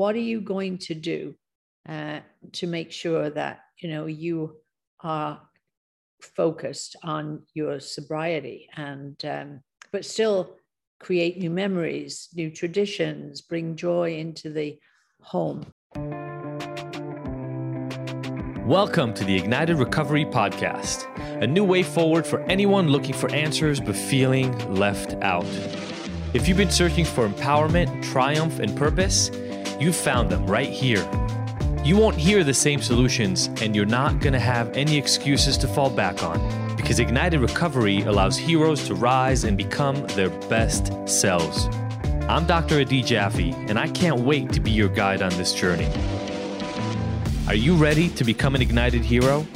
what are you going to do uh, to make sure that you know you are focused on your sobriety and um, but still create new memories new traditions bring joy into the home? Welcome to the ignited recovery podcast a new way forward for anyone looking for answers but feeling left out. If you've been searching for empowerment triumph and purpose you've found them right here you won't hear the same solutions, and you're not going to have any excuses to fall back on because Ignited Recovery allows heroes to rise and become their best selves. I'm Dr. Adi Jaffe, and I can't wait to be your guide on this journey. Are you ready to become an ignited hero?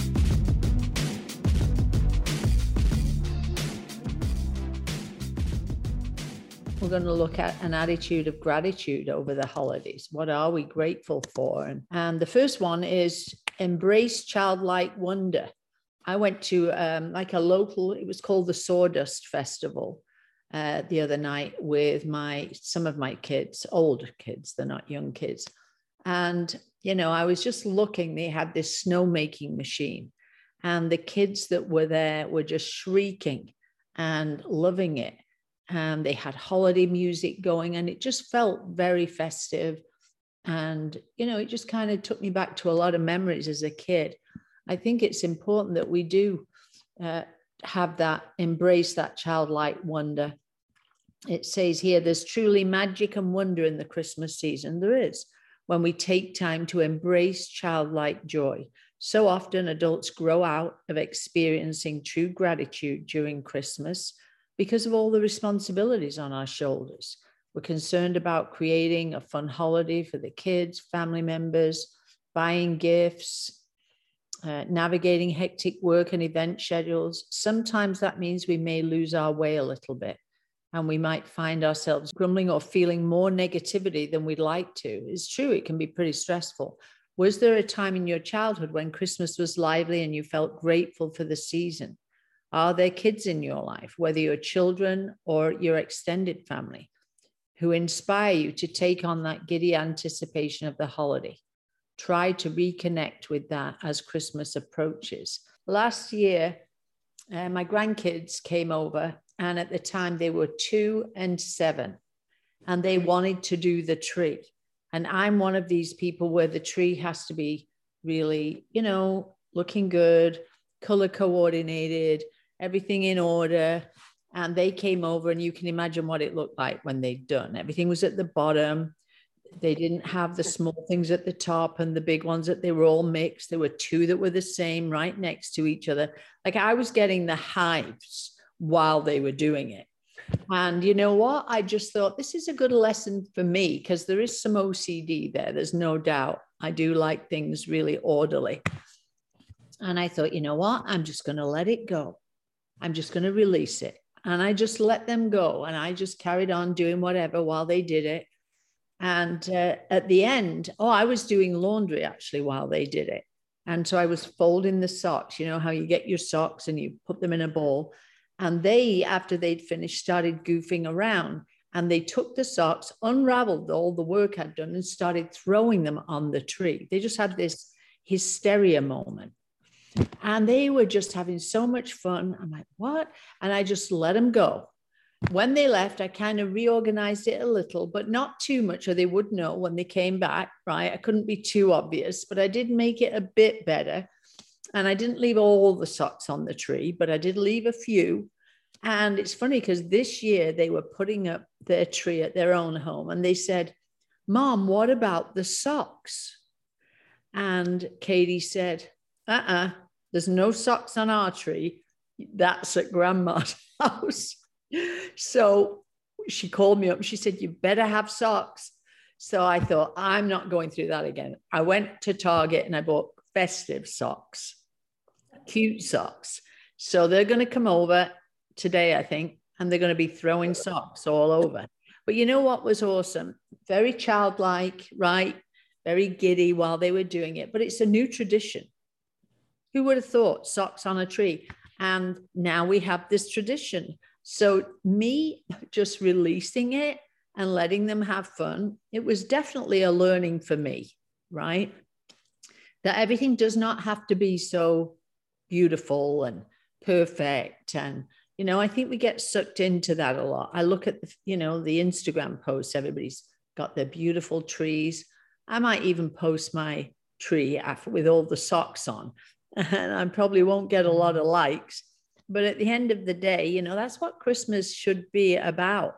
We're going to look at an attitude of gratitude over the holidays. What are we grateful for? And, and the first one is embrace childlike wonder. I went to um, like a local, it was called the Sawdust Festival uh, the other night with my some of my kids, older kids, they're not young kids. And, you know, I was just looking, they had this snow making machine, and the kids that were there were just shrieking and loving it and they had holiday music going and it just felt very festive. And you know it just kind of took me back to a lot of memories as a kid. I think it's important that we do uh, have that embrace that childlike wonder. It says here there's truly magic and wonder in the christmas season. There is when we take time to embrace childlike joy. So often adults grow out of experiencing true gratitude during christmas because of all the responsibilities on our shoulders. We're concerned about creating a fun holiday for the kids, family members, buying gifts, uh, navigating hectic work and event schedules. Sometimes that means we may lose our way a little bit and we might find ourselves grumbling or feeling more negativity than we'd like to. It's true, it can be pretty stressful. Was there a time in your childhood when Christmas was lively and you felt grateful for the season? Are there kids in your life, whether your children or your extended family, who inspire you to take on that giddy anticipation of the holiday? Try to reconnect with that as Christmas approaches. Last year, uh, my grandkids came over, and at the time they were two and seven, and they wanted to do the tree. And I'm one of these people where the tree has to be really, you know, looking good, color coordinated, everything in order. And they came over, and you can imagine what it looked like when they'd done. Everything was at the bottom. They didn't have the small things at the top and the big ones that they were all mixed. There were two that were the same right next to each other. Like I was getting the hives while they were doing it. And you know what? I just thought this is a good lesson for me because there is some OCD there. There's no doubt. I do like things really orderly. And I thought, you know what? I'm just going to let it go. I'm just going to release it. And I just let them go. And I just carried on doing whatever while they did it. And uh, at the end, oh, I was doing laundry actually while they did it. And so I was folding the socks, you know, how you get your socks and you put them in a bowl. And they, after they'd finished, started goofing around and they took the socks, unraveled all the work I'd done, and started throwing them on the tree. They just had this hysteria moment. And they were just having so much fun. I'm like, what? And I just let them go. When they left, I kind of reorganized it a little, but not too much, or they would know when they came back, right? I couldn't be too obvious, but I did make it a bit better. And I didn't leave all the socks on the tree, but I did leave a few. And it's funny because this year they were putting up their tree at their own home and they said, Mom, what about the socks? And Katie said, uh uh-uh, uh there's no socks on our tree. That's at grandma's house. So she called me up. She said, You better have socks. So I thought, I'm not going through that again. I went to Target and I bought festive socks, cute socks. So they're going to come over today, I think, and they're going to be throwing socks all over. But you know what was awesome? Very childlike, right? Very giddy while they were doing it. But it's a new tradition. Who would have thought socks on a tree? And now we have this tradition. So, me just releasing it and letting them have fun. It was definitely a learning for me, right? That everything does not have to be so beautiful and perfect. And, you know, I think we get sucked into that a lot. I look at, the, you know, the Instagram posts, everybody's got their beautiful trees. I might even post my tree with all the socks on, and I probably won't get a mm. lot of likes. But at the end of the day, you know, that's what Christmas should be about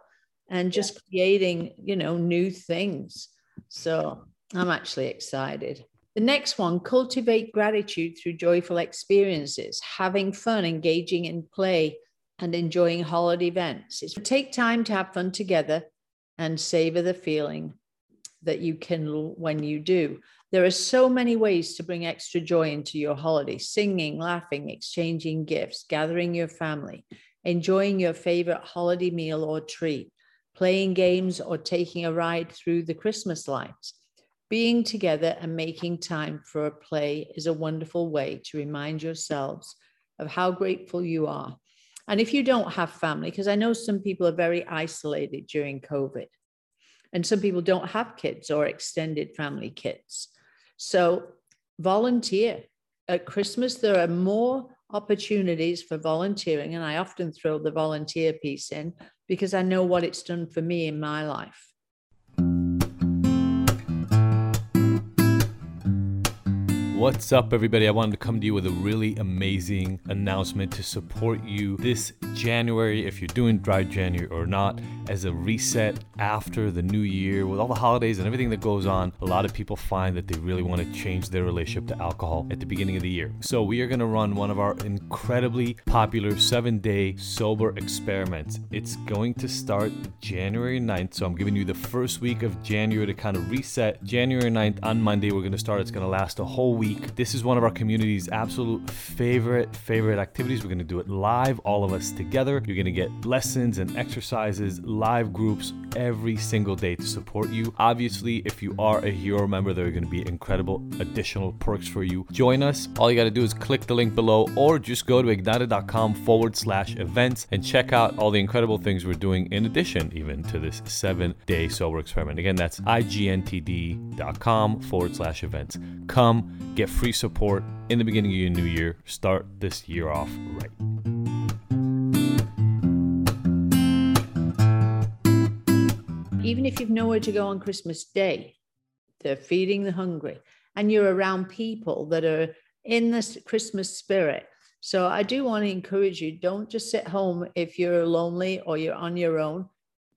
and just yeah. creating, you know, new things. So I'm actually excited. The next one cultivate gratitude through joyful experiences, having fun, engaging in play, and enjoying holiday events. It's take time to have fun together and savor the feeling that you can when you do. There are so many ways to bring extra joy into your holiday singing, laughing, exchanging gifts, gathering your family, enjoying your favorite holiday meal or treat, playing games, or taking a ride through the Christmas lights. Being together and making time for a play is a wonderful way to remind yourselves of how grateful you are. And if you don't have family, because I know some people are very isolated during COVID, and some people don't have kids or extended family kids. So volunteer. At Christmas, there are more opportunities for volunteering, and I often throw the volunteer piece in because I know what it's done for me in my life. What's up, everybody? I wanted to come to you with a really amazing announcement to support you this January, if you're doing dry January or not, as a reset after the new year with all the holidays and everything that goes on. A lot of people find that they really want to change their relationship to alcohol at the beginning of the year. So, we are going to run one of our incredibly popular seven day sober experiments. It's going to start January 9th. So, I'm giving you the first week of January to kind of reset. January 9th on Monday, we're going to start. It's going to last a whole week week. This is one of our community's absolute favorite, favorite activities. We're to do it live, all of us together. You're to get lessons and exercises, live groups every single day to support you. Obviously, if you are a hero member, there are to be incredible additional perks for you. Join us. All you got to do is click the link below or just go to ignited.com forward slash events and check out all the incredible things we're doing in addition even to this seven day sober experiment. Again, that's igntd.com forward slash events. Come Get free support in the beginning of your new year. Start this year off right. Even if you've nowhere to go on Christmas Day, they're feeding the hungry, and you're around people that are in this Christmas spirit. So I do want to encourage you don't just sit home if you're lonely or you're on your own.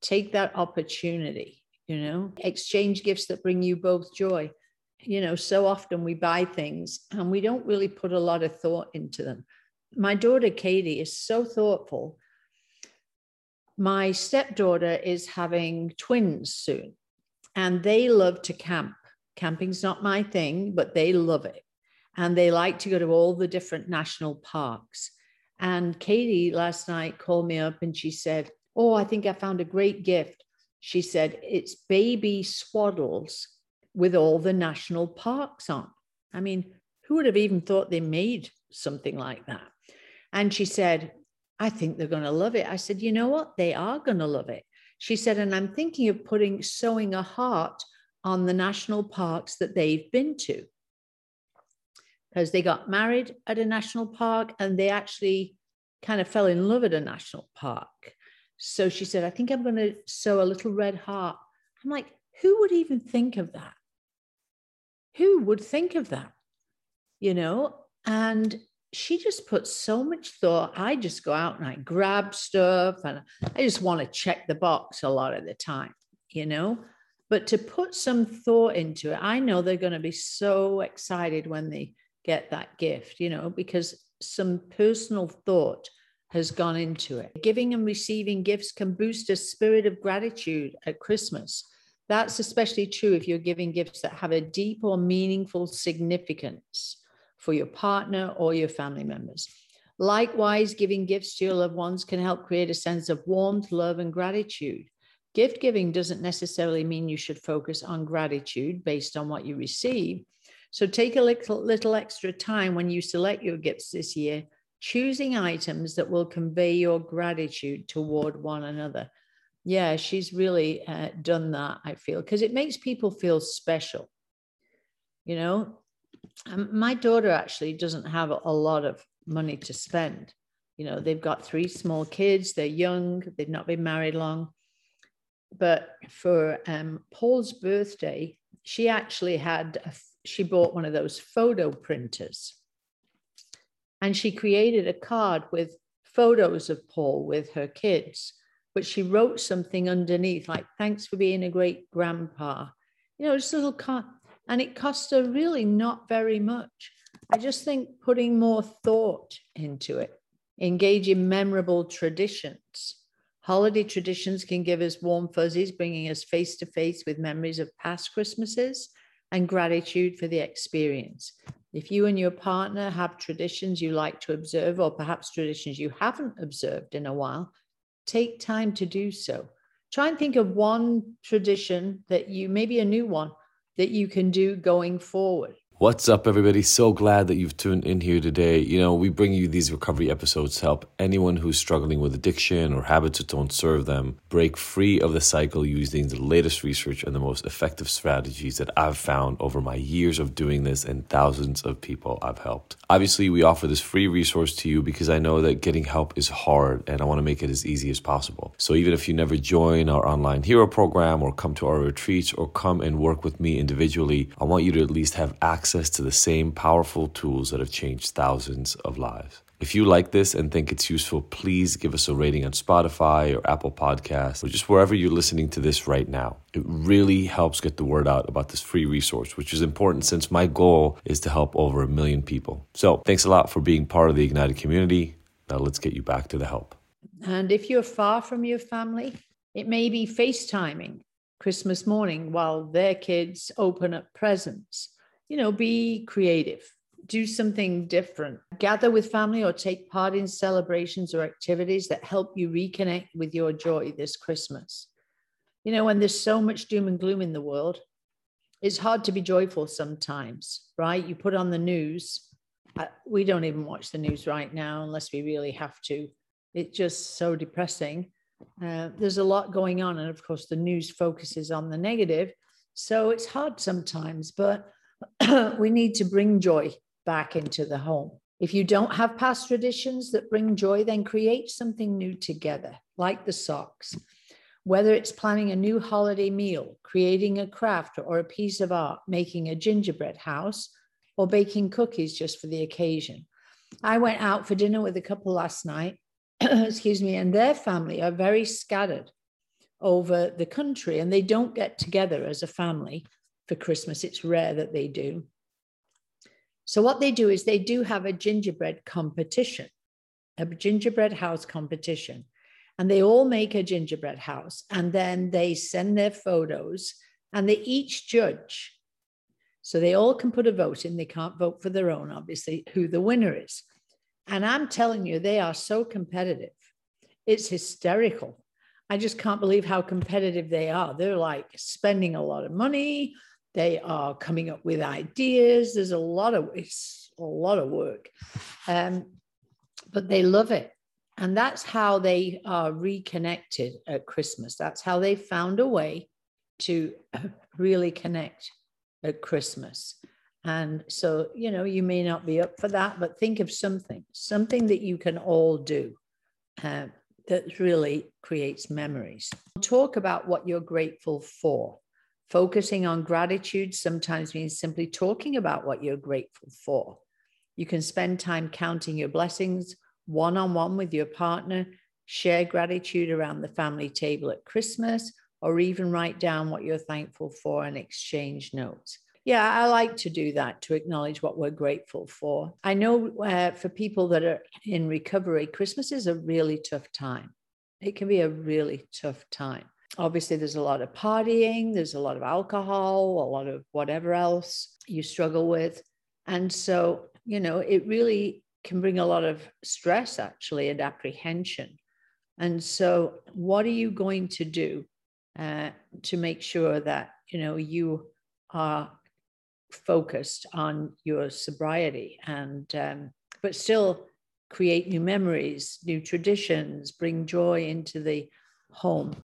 Take that opportunity, you know, exchange gifts that bring you both joy you know, so often we buy things and we don't really put a lot of thought into them. My daughter Katie is so thoughtful. My stepdaughter is having twins soon, and they love to camp. Camping's not my thing, but they love it. And they like to go to all the different national parks. And Katie last night called me up and she said, Oh, I think I found a great gift. She said, It's baby swaddles with all the national parks on. I mean, who would have even thought they made something like that? And she said, I think they're going to love it. I said, you know what? They are going to love it. She said, and I'm thinking of putting, sewing a heart on the national parks that they've been to. Because they got married at a national park and they actually kind of fell in love at a national park. So she said, I think I'm going to sew a little red heart. I'm like, who would even think of that? Who would think of that? You know, and she just puts so much thought. I just go out and I grab stuff and I just want to check the box a lot of the time, you know. But to put some thought into it, I know they're going to be so excited when they get that gift, you know, because some personal thought has gone into it. Giving and receiving gifts can boost a spirit of gratitude at Christmas. That's especially true if you're giving gifts that have a deep or meaningful significance for your partner or your family members. Likewise, giving gifts to your loved ones can help create a sense of warmth, love, and gratitude. Gift giving doesn't necessarily mean you should focus on gratitude based on what you receive. So take a little, little extra time when you select your gifts this year, choosing items that will convey your gratitude toward one another yeah, she's really uh, done that, I feel, because it makes people feel special. You know, um, my daughter actually doesn't have a lot of money to spend. You know, they've got three small kids, they're young, they've not been married long. But for um, Paul's birthday, she actually had, a, she bought one of those photo printers. And she created a card with photos of Paul with her kids but she wrote something underneath like thanks for being a great grandpa. You know just a little card and it cost her really not very much. I just think putting more thought into it engage in memorable traditions. Holiday traditions can give us warm fuzzies bringing us face to face with memories of past christmases and gratitude for the experience. If you and your partner have traditions you like to observe or perhaps traditions you haven't observed in a while take time to do so. Try and think of one tradition that you, maybe a new one, that you can do going forward. What's up, everybody? So glad that you've tuned in here today. You know, we bring you these recovery episodes to help anyone who's struggling with addiction or habits that don't serve them break free of the cycle using the latest research and the most effective strategies that I've found over my years of doing this and thousands of people I've helped. Obviously, we offer this free resource to you because I know that getting help is hard and I want to make it as easy as possible. So even if you never join our online hero program or come to our retreats or come and work with me individually, I want you to at least have access access to the same powerful tools that have changed thousands of lives. If you like this and think it's useful, please give us a rating on Spotify or Apple Podcasts or just wherever you're listening to this right now. It really helps get the word out about this free resource, which is important since my goal is to help over a million people. So, thanks a lot for being part of the Ignited community. Now, let's get you back to the help. And if you're far from your family, it may be FaceTiming Christmas morning while their kids open up presents you know, be creative, do something different, gather with family or take part in celebrations or activities that help you reconnect with your joy this Christmas. You know, when there's so much doom and gloom in the world, it's hard to be joyful sometimes, right? You put on the news. We don't even watch the news right now unless we really have to. It's just so depressing. Uh, there's a lot going on. And of course, the news focuses on the negative. So it's hard sometimes, but we need to bring joy back into the home. If you don't have past traditions that bring joy, then create something new together, like the socks. Whether it's planning a new holiday meal, creating a craft or a piece of art, making a gingerbread house, or baking cookies just for the occasion. I went out for dinner with a couple last night, excuse me, and their family are very scattered over the country and they don't get together as a family for Christmas. It's rare that they do. So, what they do is they do have a gingerbread competition, a gingerbread house competition. And they all make a gingerbread house and then they send their photos and they each judge. So they all can put a vote in. They can't vote for their own, obviously, who the winner is. And I'm telling you, they are so competitive. It's hysterical. I just can't believe how competitive they are. They're like spending a lot of money. They are coming up with ideas. There's a lot of it's a lot of work, um, but they love it, and that's how they are reconnected at Christmas. That's how they found a way to really connect at Christmas. And so, you know, you may not be up for that, but think of something, something that you can all do uh, that really creates memories. Talk about what you're grateful for. Focusing on gratitude sometimes means simply talking about what you're grateful for. You can spend time counting your blessings one on one with your partner, share gratitude around the family table at Christmas, or even write down what you're thankful for and exchange notes. Yeah, I like to do that to acknowledge what we're grateful for. I know uh, for people that are in recovery, Christmas is a really tough time. It can be a really tough time obviously there's a lot of partying there's a lot of alcohol a lot of whatever else you struggle with. And so you know it really can bring a lot of stress actually and apprehension. And so what are you going to do uh, to make sure that you know you are focused on your sobriety and um, but still create new memories new traditions bring joy into the home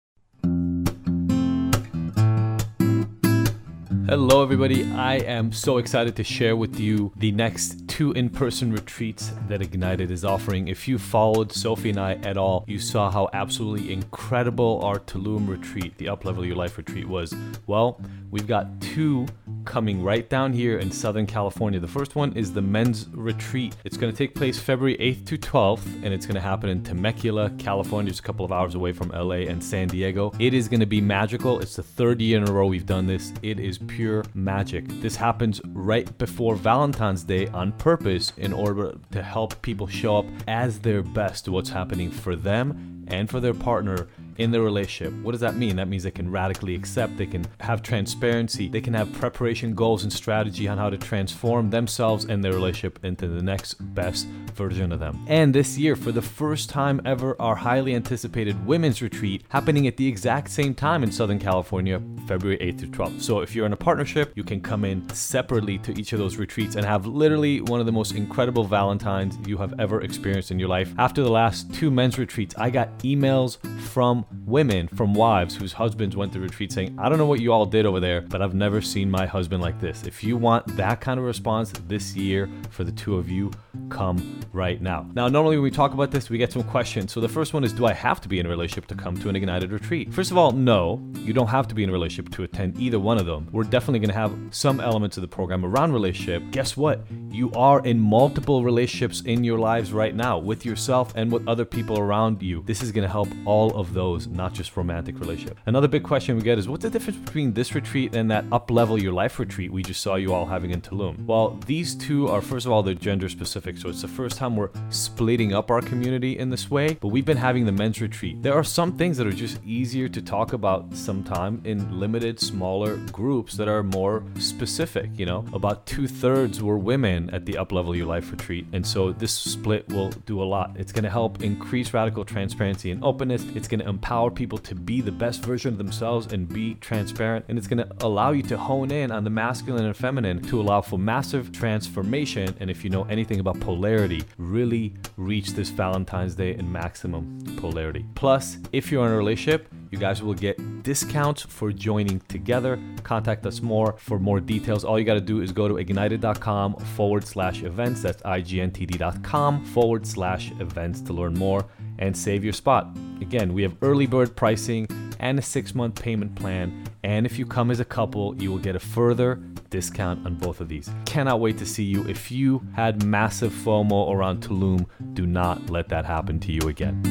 Hello, everybody. I am so excited to share with you the next two in person retreats that Ignited is offering. If you followed Sophie and I at all, you saw how absolutely incredible our Tulum retreat, the Uplevel Your Life retreat, was. Well, we've got two coming right down here in Southern California. The first one is the men's retreat. It's going to take place February 8th to 12th, and it's going to happen in Temecula, California, just a couple of hours away from LA and San Diego. It is going to be magical. It's the third year in a row we've done this. It is pure magic. This happens right before Valentine's Day on purpose in order to help people show up as their best to what's happening for them and for their partner in their relationship. What does that mean? That means they can radically accept, they can have transparency, they can have preparation goals and strategy on how to transform themselves and their relationship into the next best version of them. And this year, for the first time ever, our highly anticipated women's retreat happening at the exact same time in Southern California, February 8th to 12th. So if you're in a partnership, you can come in separately to each of those retreats and have literally one of the most incredible Valentines you have ever experienced in your life. After the last two men's retreats, I got emails from women, from wives whose husbands went to retreat saying, I don't know what you all did over there, but I've never seen my husband like this. If you want that kind of response this year for the two of you, come right now. Now, normally when we talk about this, we get some questions. So the first one is Do I have to be in a relationship to come to an Ignited retreat? First of all, no, you don't have to be in a relationship to attend either one of them. We're definitely going to have some elements of the program around relationship. Guess what? You are in multiple relationships in your lives right now with yourself and with other people around you. This is going to help all of those not just romantic relationship. Another big question we get is what's the difference between this retreat and that up level your life retreat we just saw you all having in Tulum? Well, these two are first of all they're gender specific, so it's the first time we're splitting up our community in this way. But we've been having the men's retreat. There are some things that are just easier to talk about sometime in limited, smaller groups that are more specific. You know, about two thirds were women at the up level your life retreat, and so this split will do a lot. It's going to help increase radical transparency and openness. It's going to empower people to be the best version of themselves and be transparent. And it's going to allow you to hone in on the masculine and feminine to allow for massive transformation. And if you know anything about polarity, really reach this Valentine's Day in maximum polarity. Plus, if you're in a relationship, you guys will get discounts for joining together. Contact us more for more details. All you got to do is go to ignited.com forward slash events. That's igntd.com forward slash events to learn more and save your spot. Again, we have early bird pricing and a six month payment plan. And if you come as a couple, you will get a further discount on both of these. Cannot wait to see you. If you had massive FOMO around Tulum, do not let that happen to you again.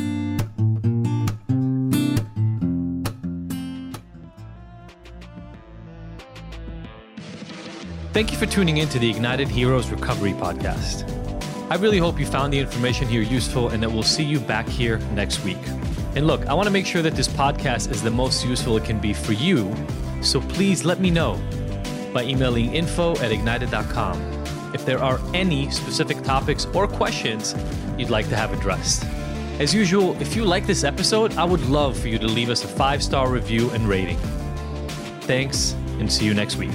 Thank you for tuning in to the Ignited Heroes Recovery Podcast. I really hope you found the information here useful and that we'll see you back here next week. And look, I want to make sure that this podcast is the most useful it can be for you, so please let me know by emailing info at ignited.com if there are any specific topics or questions you'd like to have addressed. As usual, if you like this episode, I would love for you to leave us a five star review and rating. Thanks, and see you next week.